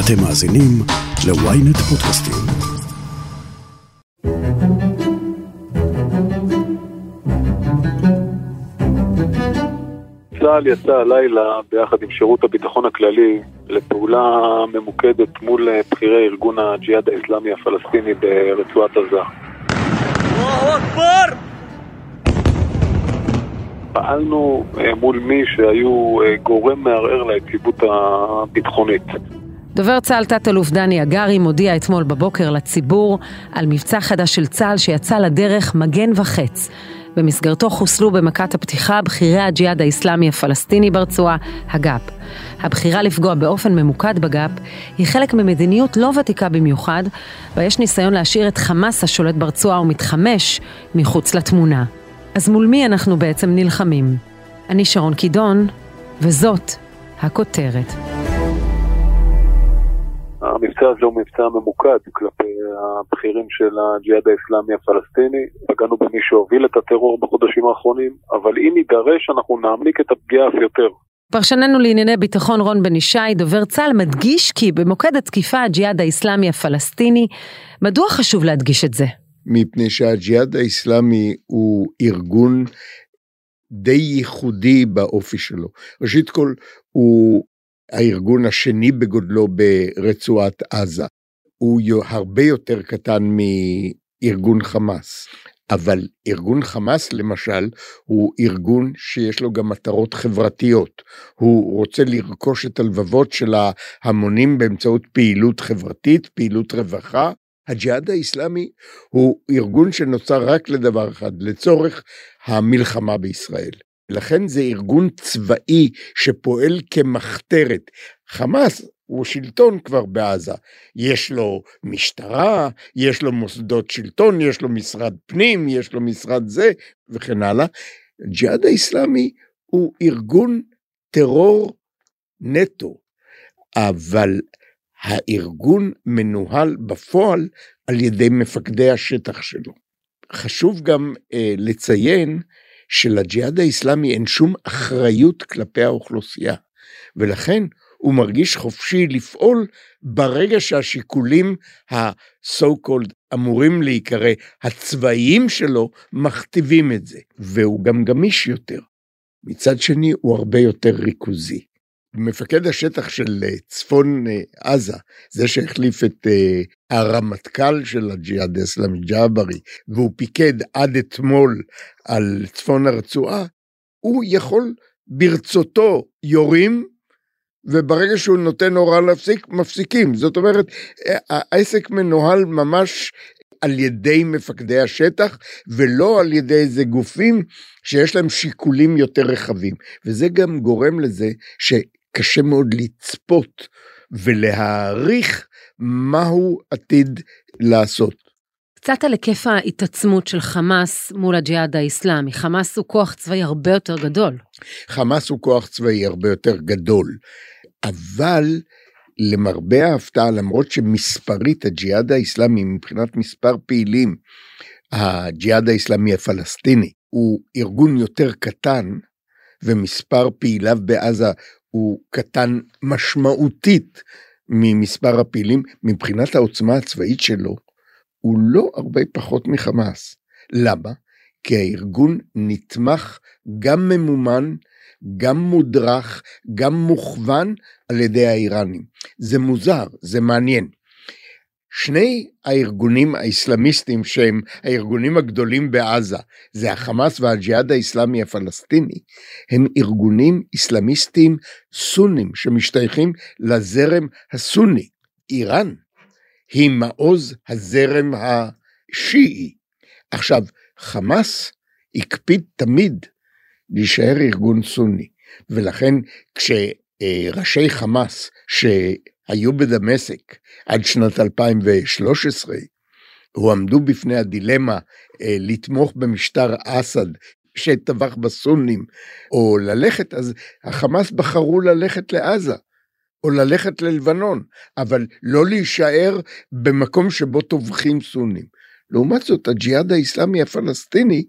אתם מאזינים ל-ynet פודקאסטים. צה"ל יצא הלילה ביחד עם שירות הביטחון הכללי לפעולה ממוקדת מול בכירי ארגון הג'יהאד האסלאמי הפלסטיני ברצועת עזה. פעלנו אה, מול מי שהיו אה, גורם מערער ליציבות הביטחונית. דובר צה"ל תת-אלוף דני הגרי מודיע אתמול בבוקר לציבור על מבצע חדש של צה"ל שיצא לדרך מגן וחץ. במסגרתו חוסלו במכת הפתיחה בכירי הג'יהאד האיסלאמי הפלסטיני ברצועה, הגאפ. הבחירה לפגוע באופן ממוקד בגאפ היא חלק ממדיניות לא ותיקה במיוחד, ויש ניסיון להשאיר את חמאס השולט ברצועה ומתחמש מחוץ לתמונה. אז מול מי אנחנו בעצם נלחמים? אני שרון קידון, וזאת הכותרת. המבצע הזה הוא מבצע ממוקד כלפי הבכירים של הג'יהאד האסלאמי הפלסטיני. פגענו במי שהוביל את הטרור בחודשים האחרונים, אבל אם יידרש אנחנו נעמיק את הפגיעה אף יותר. פרשננו לענייני ביטחון רון בן ישי, דובר צה"ל, מדגיש כי במוקד התקיפה הג'יהאד האסלאמי הפלסטיני, מדוע חשוב להדגיש את זה? מפני שהג'יהאד האסלאמי הוא ארגון די ייחודי באופי שלו. ראשית כל, הוא הארגון השני בגודלו ברצועת עזה. הוא הרבה יותר קטן מארגון חמאס. אבל ארגון חמאס למשל הוא ארגון שיש לו גם מטרות חברתיות. הוא רוצה לרכוש את הלבבות של ההמונים באמצעות פעילות חברתית, פעילות רווחה. הג'יהאד האיסלאמי הוא ארגון שנוצר רק לדבר אחד, לצורך המלחמה בישראל. לכן זה ארגון צבאי שפועל כמחתרת. חמאס הוא שלטון כבר בעזה. יש לו משטרה, יש לו מוסדות שלטון, יש לו משרד פנים, יש לו משרד זה, וכן הלאה. ג'יהאד האיסלאמי הוא ארגון טרור נטו, אבל הארגון מנוהל בפועל על ידי מפקדי השטח שלו. חשוב גם אה, לציין שלג'יהאד האיסלאמי אין שום אחריות כלפי האוכלוסייה, ולכן הוא מרגיש חופשי לפעול ברגע שהשיקולים ה-so called אמורים להיקרא הצבאיים שלו מכתיבים את זה, והוא גם גמיש יותר. מצד שני הוא הרבה יותר ריכוזי. מפקד השטח של אה, צפון אה, עזה, זה שהחליף את אה, הרמטכ"ל של הג'יהאד האסלאמי ג'אברי, והוא פיקד עד אתמול על צפון הרצועה, הוא יכול ברצותו יורים, וברגע שהוא נותן הוראה להפסיק, מפסיקים. זאת אומרת, העסק מנוהל ממש על ידי מפקדי השטח, ולא על ידי איזה גופים שיש להם שיקולים יותר רחבים. וזה גם גורם לזה ש... קשה מאוד לצפות ולהעריך מה הוא עתיד לעשות. קצת על היקף ההתעצמות של חמאס מול הג'יהאד האיסלאמי. חמאס הוא כוח צבאי הרבה יותר גדול. חמאס הוא כוח צבאי הרבה יותר גדול, אבל למרבה ההפתעה, למרות שמספרית הג'יהאד האיסלאמי מבחינת מספר פעילים, הג'יהאד האיסלאמי הפלסטיני הוא ארגון יותר קטן, ומספר פעיליו בעזה הוא קטן משמעותית ממספר הפעילים, מבחינת העוצמה הצבאית שלו, הוא לא הרבה פחות מחמאס. למה? כי הארגון נתמך, גם ממומן, גם מודרך, גם מוכוון על ידי האיראנים. זה מוזר, זה מעניין. שני הארגונים האסלאמיסטיים שהם הארגונים הגדולים בעזה, זה החמאס והג'יהאד האסלאמי הפלסטיני, הם ארגונים אסלאמיסטיים סונים שמשתייכים לזרם הסוני. איראן היא מעוז הזרם השיעי. עכשיו, חמאס הקפיד תמיד להישאר ארגון סוני, ולכן כשראשי חמאס, ש... היו בדמשק עד שנת 2013, הועמדו בפני הדילמה אה, לתמוך במשטר אסד שטבח בסונים, או ללכת, אז החמאס בחרו ללכת לעזה, או ללכת ללבנון, אבל לא להישאר במקום שבו טובחים סונים. לעומת זאת, הג'יהאד האיסלאמי הפלסטיני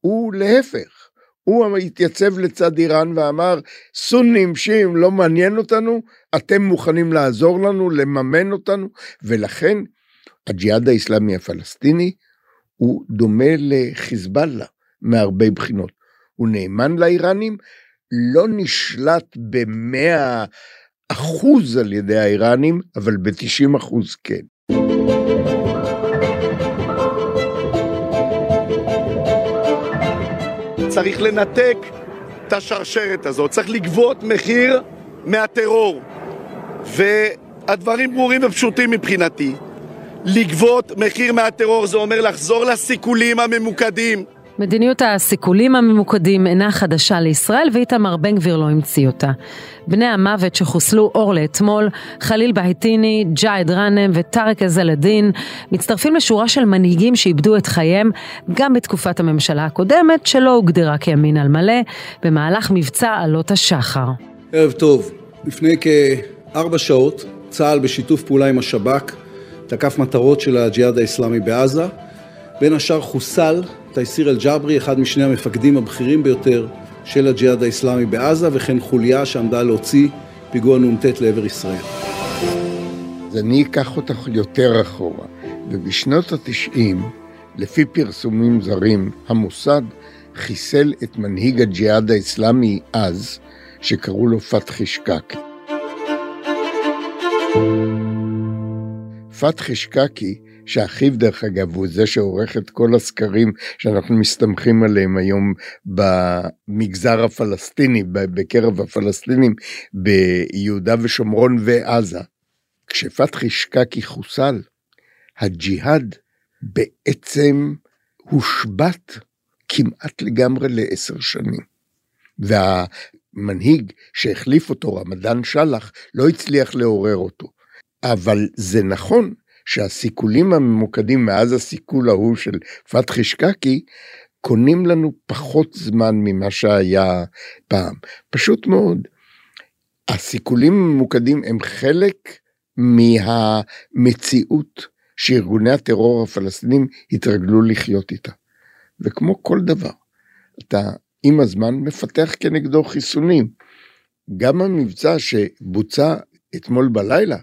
הוא להפך, הוא התייצב לצד איראן ואמר, סונים, שיעים, לא מעניין אותנו, אתם מוכנים לעזור לנו, לממן אותנו, ולכן הג'יהאד האיסלאמי הפלסטיני הוא דומה לחיזבאללה מהרבה בחינות. הוא נאמן לאיראנים, לא נשלט במאה אחוז על ידי האיראנים, אבל ב-90 אחוז כן. צריך לנתק את השרשרת הזאת, צריך לגבות מחיר מהטרור. והדברים ברורים ופשוטים מבחינתי. לגבות מחיר מהטרור זה אומר לחזור לסיכולים הממוקדים. מדיניות הסיכולים הממוקדים אינה חדשה לישראל ואיתמר בן גביר לא המציא אותה. בני המוות שחוסלו אור לאתמול, חליל בהיטיני, ג'איד ראנם וטארק א-זלדין, מצטרפים לשורה של מנהיגים שאיבדו את חייהם גם בתקופת הממשלה הקודמת, שלא הוגדרה כימין על מלא, במהלך מבצע עלות השחר. ערב טוב, לפני כארבע שעות, צה"ל בשיתוף פעולה עם השב"כ תקף מטרות של הג'יהאד האסלאמי בעזה, בין השאר חוסל תייסיר אל-ג'ברי, אחד משני המפקדים הבכירים ביותר של הג'יהאד האסלאמי בעזה, וכן חוליה שעמדה להוציא פיגוע נ"ט לעבר ישראל. אז אני אקח אותך יותר אחורה, ובשנות התשעים, לפי פרסומים זרים, המוסד חיסל את מנהיג הג'יהאד האסלאמי אז, שקראו לו פתחי שקקי. פתחי שקקי שאחיו דרך אגב הוא זה שעורך את כל הסקרים שאנחנו מסתמכים עליהם היום במגזר הפלסטיני, בקרב הפלסטינים ביהודה ושומרון ועזה. כשפתחי שקקי חוסל, הג'יהאד בעצם הושבת כמעט לגמרי לעשר שנים. והמנהיג שהחליף אותו, רמדאן שלח, לא הצליח לעורר אותו. אבל זה נכון שהסיכולים הממוקדים מאז הסיכול ההוא של פתחי שקקי, קונים לנו פחות זמן ממה שהיה פעם. פשוט מאוד. הסיכולים הממוקדים הם חלק מהמציאות שארגוני הטרור הפלסטינים התרגלו לחיות איתה. וכמו כל דבר, אתה עם הזמן מפתח כנגדו חיסונים. גם המבצע שבוצע אתמול בלילה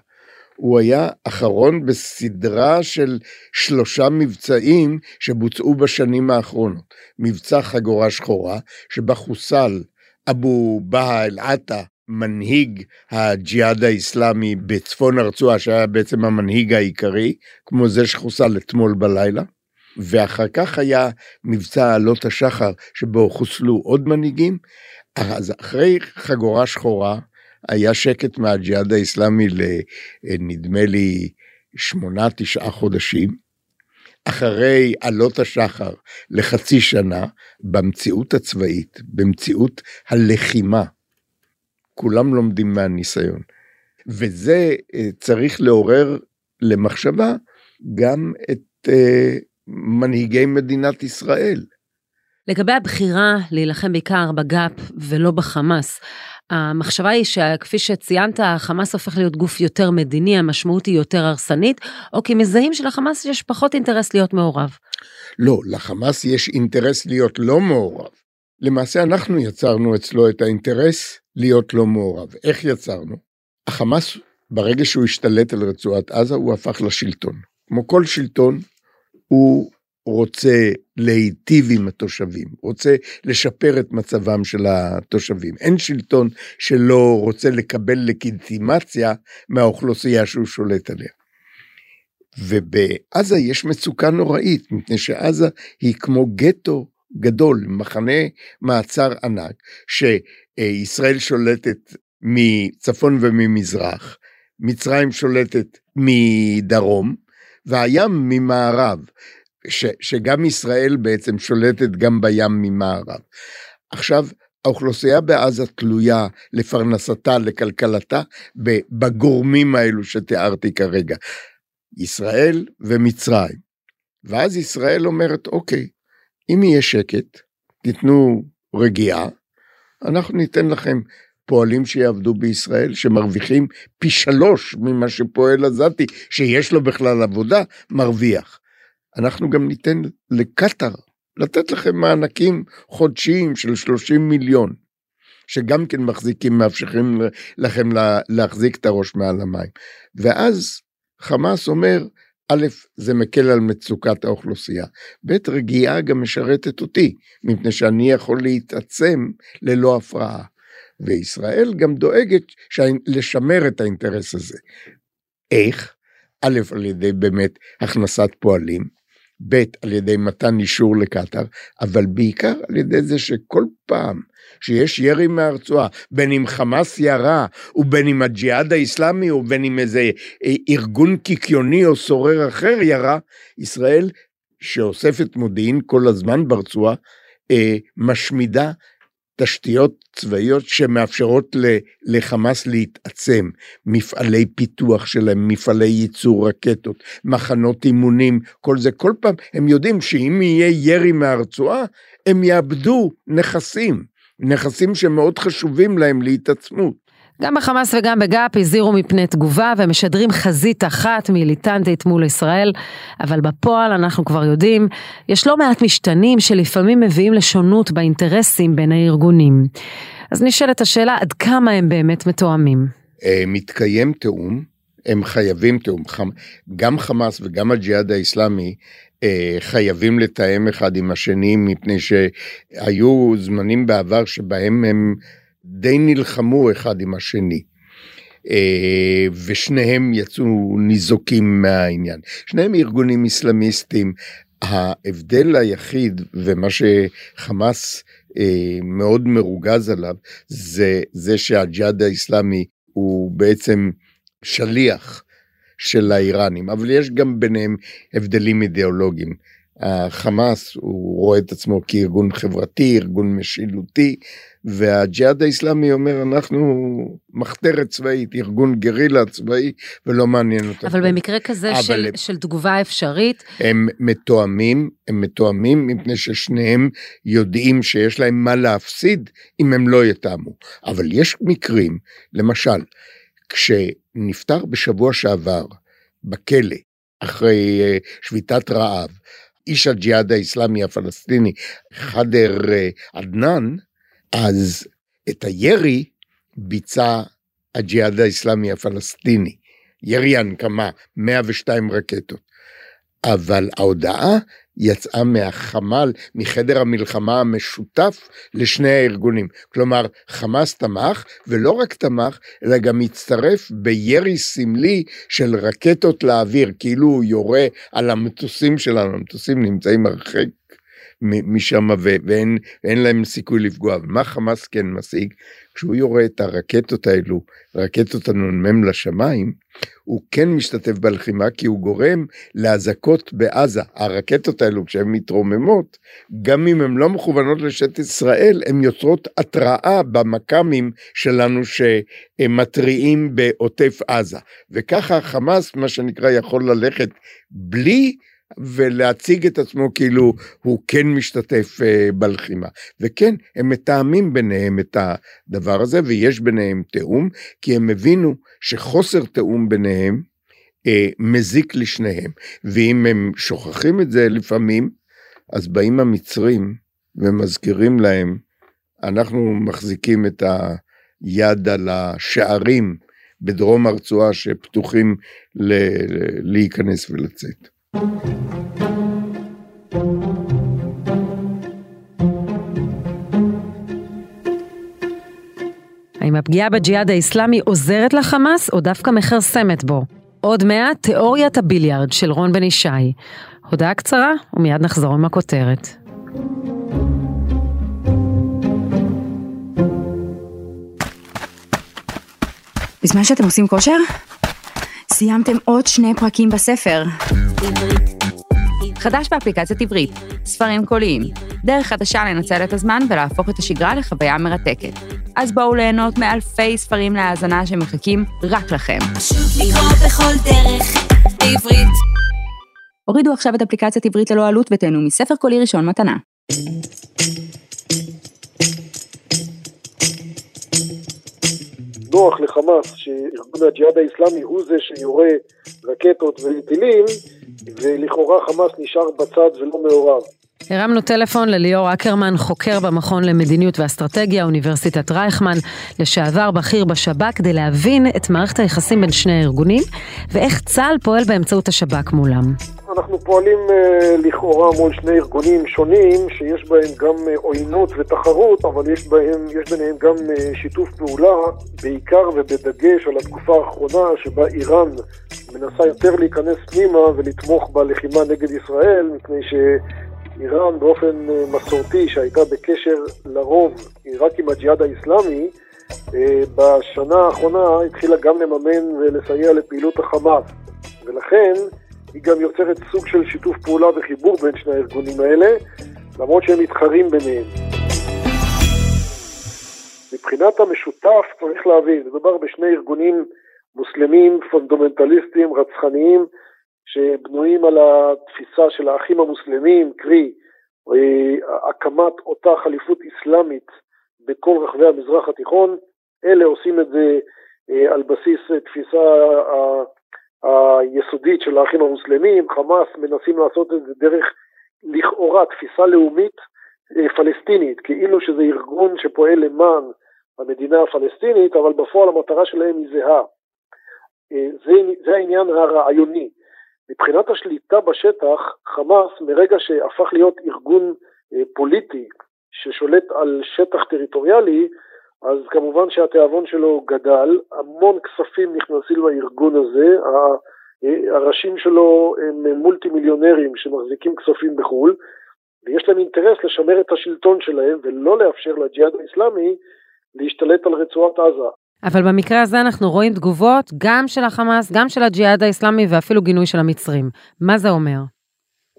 הוא היה אחרון בסדרה של שלושה מבצעים שבוצעו בשנים האחרונות. מבצע חגורה שחורה, שבה חוסל אבו בהא אל-עטה, מנהיג הג'יהאד האיסלאמי בצפון הרצועה, שהיה בעצם המנהיג העיקרי, כמו זה שחוסל אתמול בלילה. ואחר כך היה מבצע עלות השחר, שבו חוסלו עוד מנהיגים. אז אחרי חגורה שחורה, היה שקט מהג'יהאד האיסלאמי לנדמה לי שמונה תשעה חודשים. אחרי עלות השחר לחצי שנה, במציאות הצבאית, במציאות הלחימה, כולם לומדים מהניסיון. וזה אה, צריך לעורר למחשבה גם את uh, מנהיגי מדינת ישראל. לגבי הבחירה להילחם בעיקר בגאפ ולא בחמאס, המחשבה היא שכפי שציינת, החמאס הופך להיות גוף יותר מדיני, המשמעות היא יותר הרסנית, או כי מזהים שלחמאס יש פחות אינטרס להיות מעורב. לא, לחמאס יש אינטרס להיות לא מעורב. למעשה אנחנו יצרנו אצלו את האינטרס להיות לא מעורב. איך יצרנו? החמאס, ברגע שהוא השתלט על רצועת עזה, הוא הפך לשלטון. כמו כל שלטון, הוא רוצה להיטיב עם התושבים, רוצה לשפר את מצבם של התושבים. אין שלטון שלא רוצה לקבל לגיטימציה מהאוכלוסייה שהוא שולט עליה. ובעזה יש מצוקה נוראית, מפני שעזה היא כמו גטו גדול, מחנה מעצר ענק, שישראל שולטת מצפון וממזרח, מצרים שולטת מדרום, והים ממערב. ש, שגם ישראל בעצם שולטת גם בים ממערב. עכשיו, האוכלוסייה בעזה תלויה לפרנסתה, לכלכלתה, בגורמים האלו שתיארתי כרגע, ישראל ומצרים. ואז ישראל אומרת, אוקיי, אם יהיה שקט, תיתנו רגיעה, אנחנו ניתן לכם פועלים שיעבדו בישראל, שמרוויחים פי שלוש ממה שפועל עזתי, שיש לו בכלל עבודה, מרוויח. אנחנו גם ניתן לקטאר לתת לכם מענקים חודשיים של 30 מיליון, שגם כן מחזיקים, מאפשרים לכם להחזיק את הראש מעל המים. ואז חמאס אומר, א', זה מקל על מצוקת האוכלוסייה, ב', רגיעה גם משרתת אותי, מפני שאני יכול להתעצם ללא הפרעה. וישראל גם דואגת לשמר את האינטרס הזה. איך? א', על ידי באמת הכנסת פועלים, ב', על ידי מתן אישור לקטאר, אבל בעיקר על ידי זה שכל פעם שיש ירי מהרצועה, בין אם חמאס ירה, ובין אם הג'יהאד האיסלאמי, ובין אם איזה ארגון קיקיוני או סורר אחר ירה, ישראל, שאוספת מודיעין כל הזמן ברצועה, אה, משמידה תשתיות צבאיות שמאפשרות לחמאס להתעצם, מפעלי פיתוח שלהם, מפעלי ייצור רקטות, מחנות אימונים, כל זה, כל פעם הם יודעים שאם יהיה ירי מהרצועה, הם יאבדו נכסים, נכסים שמאוד חשובים להם להתעצמות. גם בחמאס וגם בגאפ הזהירו מפני תגובה ומשדרים חזית אחת מיליטנטית מול ישראל, אבל בפועל אנחנו כבר יודעים, יש לא מעט משתנים שלפעמים מביאים לשונות באינטרסים בין הארגונים. אז נשאלת השאלה עד כמה הם באמת מתואמים. אה, מתקיים תיאום, הם חייבים תיאום, גם חמאס וגם הג'יהאד האיסלאמי אה, חייבים לתאם אחד עם השני מפני שהיו זמנים בעבר שבהם הם די נלחמו אחד עם השני. אה, ושניהם יצאו ניזוקים מהעניין. שניהם ארגונים אסלאמיסטים. ההבדל היחיד ומה שחמאס אה, מאוד מרוגז עליו זה זה שהג'יהאד האיסלאמי הוא בעצם שליח של האיראנים, אבל יש גם ביניהם הבדלים אידיאולוגיים. החמאס הוא רואה את עצמו כארגון חברתי, ארגון משילותי, והג'יהאד האיסלאמי אומר אנחנו מחתרת צבאית, ארגון גרילה צבאי ולא מעניין אותנו. אבל במקרה כזה של, הם, של תגובה אפשרית. הם מתואמים, הם מתואמים מפני ששניהם יודעים שיש להם מה להפסיד אם הם לא יתאמו. אבל יש מקרים, למשל, כשנפטר בשבוע שעבר בכלא אחרי אה, שביתת רעב, איש הג'יהאד האיסלאמי הפלסטיני, חדר אה, עדנאן, אז את הירי ביצע הג'יהאד האיסלאמי הפלסטיני, ירי הנקמה, 102 רקטות. אבל ההודעה יצאה מהחמ"ל, מחדר המלחמה המשותף לשני הארגונים. כלומר, חמאס תמך, ולא רק תמך, אלא גם הצטרף בירי סמלי של רקטות לאוויר, כאילו הוא יורה על המטוסים שלנו, המטוסים נמצאים הרחק משם ואין להם סיכוי לפגוע. ומה חמאס כן משיג? כשהוא יורה את הרקטות האלו, רקטות הנ"מ לשמיים, הוא כן משתתף בלחימה כי הוא גורם לאזעקות בעזה. הרקטות האלו כשהן מתרוממות, גם אם הן לא מכוונות לשטח ישראל, הן יוצרות התראה במכ"מים שלנו שמתריעים בעוטף עזה. וככה חמאס, מה שנקרא, יכול ללכת בלי ולהציג את עצמו כאילו הוא כן משתתף uh, בלחימה. וכן, הם מתאמים ביניהם את הדבר הזה, ויש ביניהם תיאום, כי הם הבינו שחוסר תיאום ביניהם uh, מזיק לשניהם. ואם הם שוכחים את זה לפעמים, אז באים המצרים ומזכירים להם, אנחנו מחזיקים את היד על השערים בדרום הרצועה שפתוחים להיכנס ולצאת. האם הפגיעה בג'יהאד האיסלאמי עוזרת לחמאס או דווקא מכרסמת בו? עוד מעט תיאוריית הביליארד של רון בן ישי. הודעה קצרה ומיד נחזור עם הכותרת. בזמן שאתם עושים כושר? סיימתם עוד שני פרקים בספר. חדש באפליקציית עברית, ספרים קוליים, דרך חדשה לנצל את הזמן ולהפוך את השגרה לחוויה מרתקת. אז בואו ליהנות מאלפי ספרים להאזנה שמחכים רק לכם. הורידו עכשיו את אפליקציית עברית ללא עלות ותהנו מספר קולי ראשון מתנה. נוח לחמאס שארגון הג'יהאד האיסלאמי הוא זה שיורה רקטות וטילים ולכאורה חמאס נשאר בצד ולא מעורב. הרמנו טלפון לליאור אקרמן, חוקר במכון למדיניות ואסטרטגיה, אוניברסיטת רייכמן, לשעבר בכיר בשב"כ, כדי להבין את מערכת היחסים בין שני הארגונים, ואיך צה"ל פועל באמצעות השב"כ מולם. אנחנו פועלים uh, לכאורה מול שני ארגונים שונים שיש בהם גם uh, עוינות ותחרות, אבל יש, בהם, יש ביניהם גם uh, שיתוף פעולה, בעיקר ובדגש על התקופה האחרונה שבה איראן מנסה יותר להיכנס פנימה ולתמוך בלחימה נגד ישראל, מפני שאיראן באופן uh, מסורתי, שהייתה בקשר לרוב רק עם הג'יהאד האיסלאמי, uh, בשנה האחרונה התחילה גם לממן ולסייע לפעילות החמאס. ולכן היא גם יוצרת סוג של שיתוף פעולה וחיבור בין שני הארגונים האלה, למרות שהם מתחרים ביניהם. מבחינת המשותף צריך להבין, מדובר בשני ארגונים מוסלמים פונדומנטליסטים רצחניים שבנויים על התפיסה של האחים המוסלמים, קרי אה, הקמת אותה חליפות אסלאמית בכל רחבי המזרח התיכון, אלה עושים את זה אה, על בסיס תפיסה היסודית של האחים המוסלמים, חמאס מנסים לעשות את זה דרך לכאורה תפיסה לאומית אה, פלסטינית, כאילו שזה ארגון שפועל למען המדינה הפלסטינית, אבל בפועל המטרה שלהם היא זהה. אה, זה, זה העניין הרעיוני. מבחינת השליטה בשטח, חמאס מרגע שהפך להיות ארגון אה, פוליטי ששולט על שטח טריטוריאלי, אז כמובן שהתיאבון שלו גדל, המון כספים נכנסים לארגון הזה, הראשים שלו הם מולטי מיליונרים שמחזיקים כספים בחו"ל, ויש להם אינטרס לשמר את השלטון שלהם ולא לאפשר לג'יהאד האיסלאמי להשתלט על רצועת עזה. אבל במקרה הזה אנחנו רואים תגובות גם של החמאס, גם של הג'יהאד האיסלאמי ואפילו גינוי של המצרים. מה זה אומר?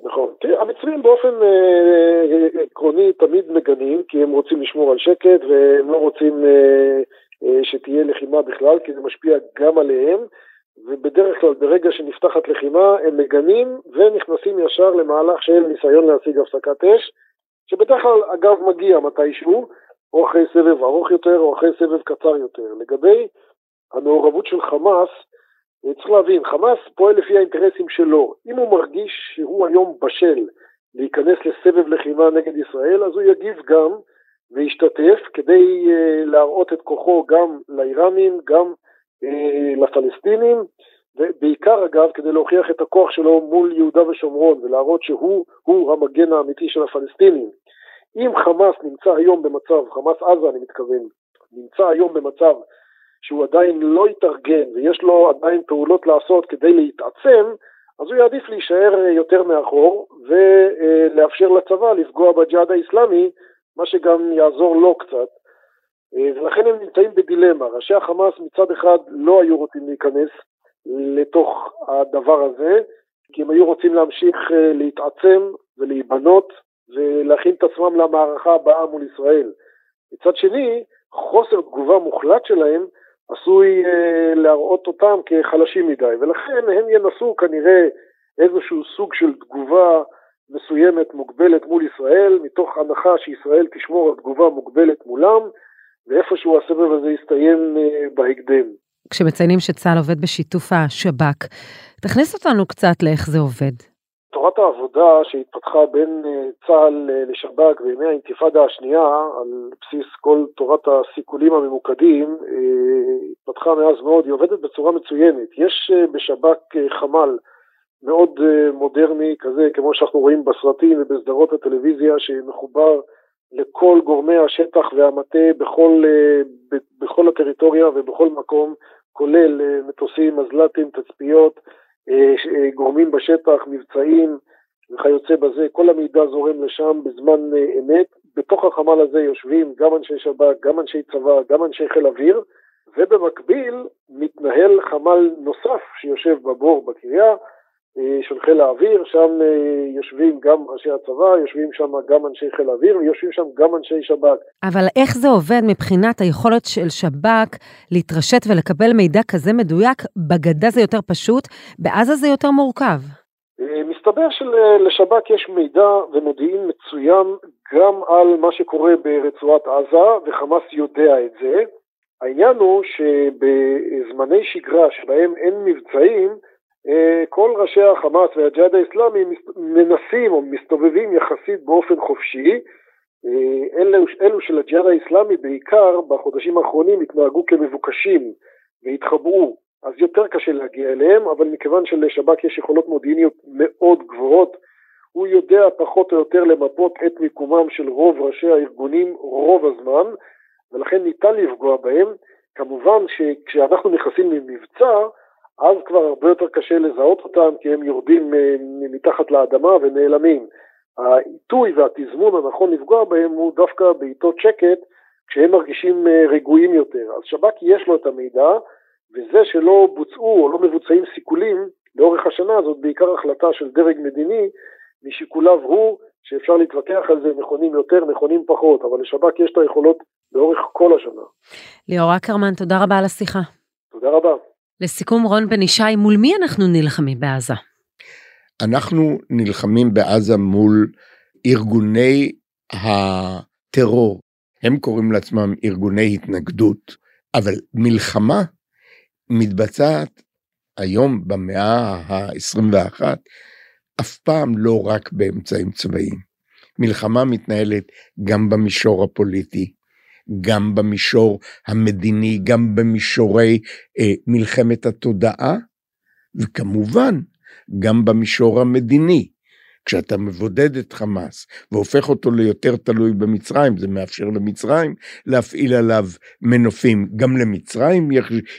נכון. תראה, המצרים באופן אה, אה, עקרוני תמיד מגנים, כי הם רוצים לשמור על שקט והם לא רוצים אה, אה, שתהיה לחימה בכלל, כי זה משפיע גם עליהם, ובדרך כלל ברגע שנפתחת לחימה הם מגנים ונכנסים ישר למהלך של ניסיון להשיג הפסקת אש, שבדרך כלל אגב מגיע מתישהו, או אחרי סבב ארוך יותר או אחרי סבב קצר יותר. לגבי המעורבות של חמאס, צריך להבין, חמאס פועל לפי האינטרסים שלו. אם הוא מרגיש שהוא היום בשל להיכנס לסבב לחימה נגד ישראל, אז הוא יגיב גם וישתתף כדי uh, להראות את כוחו גם לאיראנים, גם uh, לפלסטינים, ובעיקר אגב כדי להוכיח את הכוח שלו מול יהודה ושומרון ולהראות שהוא המגן האמיתי של הפלסטינים. אם חמאס נמצא היום במצב, חמאס עזה אני מתכוון, נמצא היום במצב שהוא עדיין לא התארגן ויש לו עדיין פעולות לעשות כדי להתעצם, אז הוא יעדיף להישאר יותר מאחור ולאפשר לצבא לפגוע בג'יהאד האיסלאמי, מה שגם יעזור לו קצת. ולכן הם נמצאים בדילמה. ראשי החמאס מצד אחד לא היו רוצים להיכנס לתוך הדבר הזה, כי הם היו רוצים להמשיך להתעצם ולהיבנות ולהכין את עצמם למערכה הבאה מול ישראל. מצד שני, חוסר תגובה מוחלט שלהם עשוי אה, להראות אותם כחלשים מדי, ולכן הם ינסו כנראה איזשהו סוג של תגובה מסוימת מוגבלת מול ישראל, מתוך הנחה שישראל תשמור על תגובה מוגבלת מולם, ואיפשהו הסבב הזה יסתיים אה, בהקדם. כשמציינים שצה"ל עובד בשיתוף השב"כ, תכניס אותנו קצת לאיך זה עובד. תורת העבודה שהתפתחה בין אה, צה"ל אה, לשב"כ בימי האינתיפאדה השנייה, על בסיס כל תורת הסיכולים הממוקדים, אה, התפתחה מאז מאוד, היא עובדת בצורה מצוינת. יש בשב"כ חמ"ל מאוד מודרני כזה, כמו שאנחנו רואים בסרטים ובסדרות הטלוויזיה, שמחובר לכל גורמי השטח והמטה בכל, בכל הטריטוריה ובכל מקום, כולל מטוסים, מזל"טים, תצפיות, גורמים בשטח, מבצעים וכיוצא בזה, כל המידע זורם לשם בזמן אה, אמת. בתוך החמ"ל הזה יושבים גם אנשי שב"כ, גם אנשי צבא, גם אנשי חיל אוויר, ובמקביל מתנהל חמ"ל נוסף שיושב בבור בקריה, של חיל האוויר, שם יושבים גם אנשי הצבא, יושבים שם גם אנשי חיל האוויר ויושבים שם גם אנשי שב"כ. אבל איך זה עובד מבחינת היכולת של שב"כ להתרשת ולקבל מידע כזה מדויק? בגדה זה יותר פשוט, בעזה זה יותר מורכב. מסתבר שלשב"כ יש מידע ומודיעין מצוין גם על מה שקורה ברצועת עזה, וחמאס יודע את זה. העניין הוא שבזמני שגרה שבהם אין מבצעים, אה, כל ראשי החמאס והג'יהאד האסלאמי מנסים או מסתובבים יחסית באופן חופשי. אה, אלו, אלו של הג'יהאד האסלאמי בעיקר בחודשים האחרונים התנהגו כמבוקשים והתחבאו, אז יותר קשה להגיע אליהם, אבל מכיוון שלשב"כ יש יכולות מודיעיניות מאוד גבוהות, הוא יודע פחות או יותר למפות את מיקומם של רוב ראשי הארגונים רוב הזמן, ולכן ניתן לפגוע בהם. כמובן שכשאנחנו נכנסים למבצע, אז כבר הרבה יותר קשה לזהות אותם כי הם יורדים אה, מתחת לאדמה ונעלמים. העיתוי והתזמון הנכון לפגוע בהם הוא דווקא בעיתות שקט, כשהם מרגישים אה, רגועים יותר. אז שב"כ יש לו את המידע, וזה שלא בוצעו או לא מבוצעים סיכולים לאורך השנה הזאת בעיקר החלטה של דרג מדיני משיקוליו הוא, שאפשר להתווכח על זה נכונים יותר, נכונים פחות, אבל לשב"כ יש את היכולות לאורך כל השנה. ליאור אקרמן, תודה רבה על השיחה. תודה רבה. לסיכום, רון בן ישי, מול מי אנחנו נלחמים בעזה? אנחנו נלחמים בעזה מול ארגוני הטרור. הם קוראים לעצמם ארגוני התנגדות, אבל מלחמה מתבצעת היום במאה ה-21 אף פעם לא רק באמצעים צבאיים. מלחמה מתנהלת גם במישור הפוליטי, גם במישור המדיני, גם במישורי אה, מלחמת התודעה, וכמובן גם במישור המדיני. כשאתה מבודד את חמאס והופך אותו ליותר תלוי במצרים, זה מאפשר למצרים להפעיל עליו מנופים. גם למצרים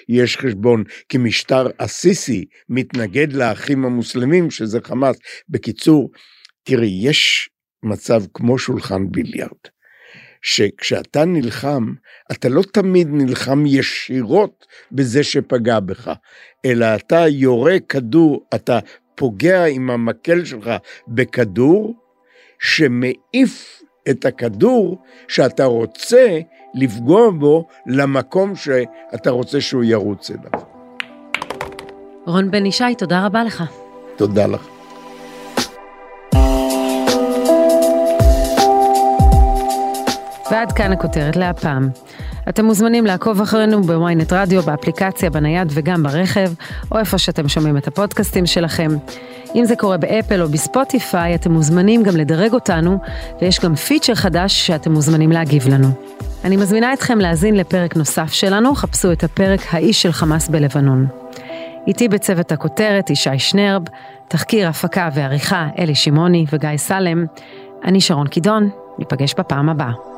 יש חשבון, כי משטר הסיסי מתנגד לאחים המוסלמים, שזה חמאס. בקיצור, תראי, יש מצב כמו שולחן ביליארד. שכשאתה נלחם, אתה לא תמיד נלחם ישירות בזה שפגע בך, אלא אתה יורה כדור, אתה פוגע עם המקל שלך בכדור, שמעיף את הכדור שאתה רוצה לפגוע בו למקום שאתה רוצה שהוא ירוץ אליו. רון בן ישי, תודה רבה לך. תודה לך. ועד כאן הכותרת להפעם. אתם מוזמנים לעקוב אחרינו בוויינט רדיו, באפליקציה, בנייד וגם ברכב, או איפה שאתם שומעים את הפודקאסטים שלכם. אם זה קורה באפל או בספוטיפיי, אתם מוזמנים גם לדרג אותנו, ויש גם פיצ'ר חדש שאתם מוזמנים להגיב לנו. אני מזמינה אתכם להאזין לפרק נוסף שלנו, חפשו את הפרק האיש של חמאס בלבנון. איתי בצוות הכותרת ישי שנרב, תחקיר, הפקה ועריכה אלי שמעוני וגיא סלם. אני שרון קידון, ניפגש בפעם הבאה.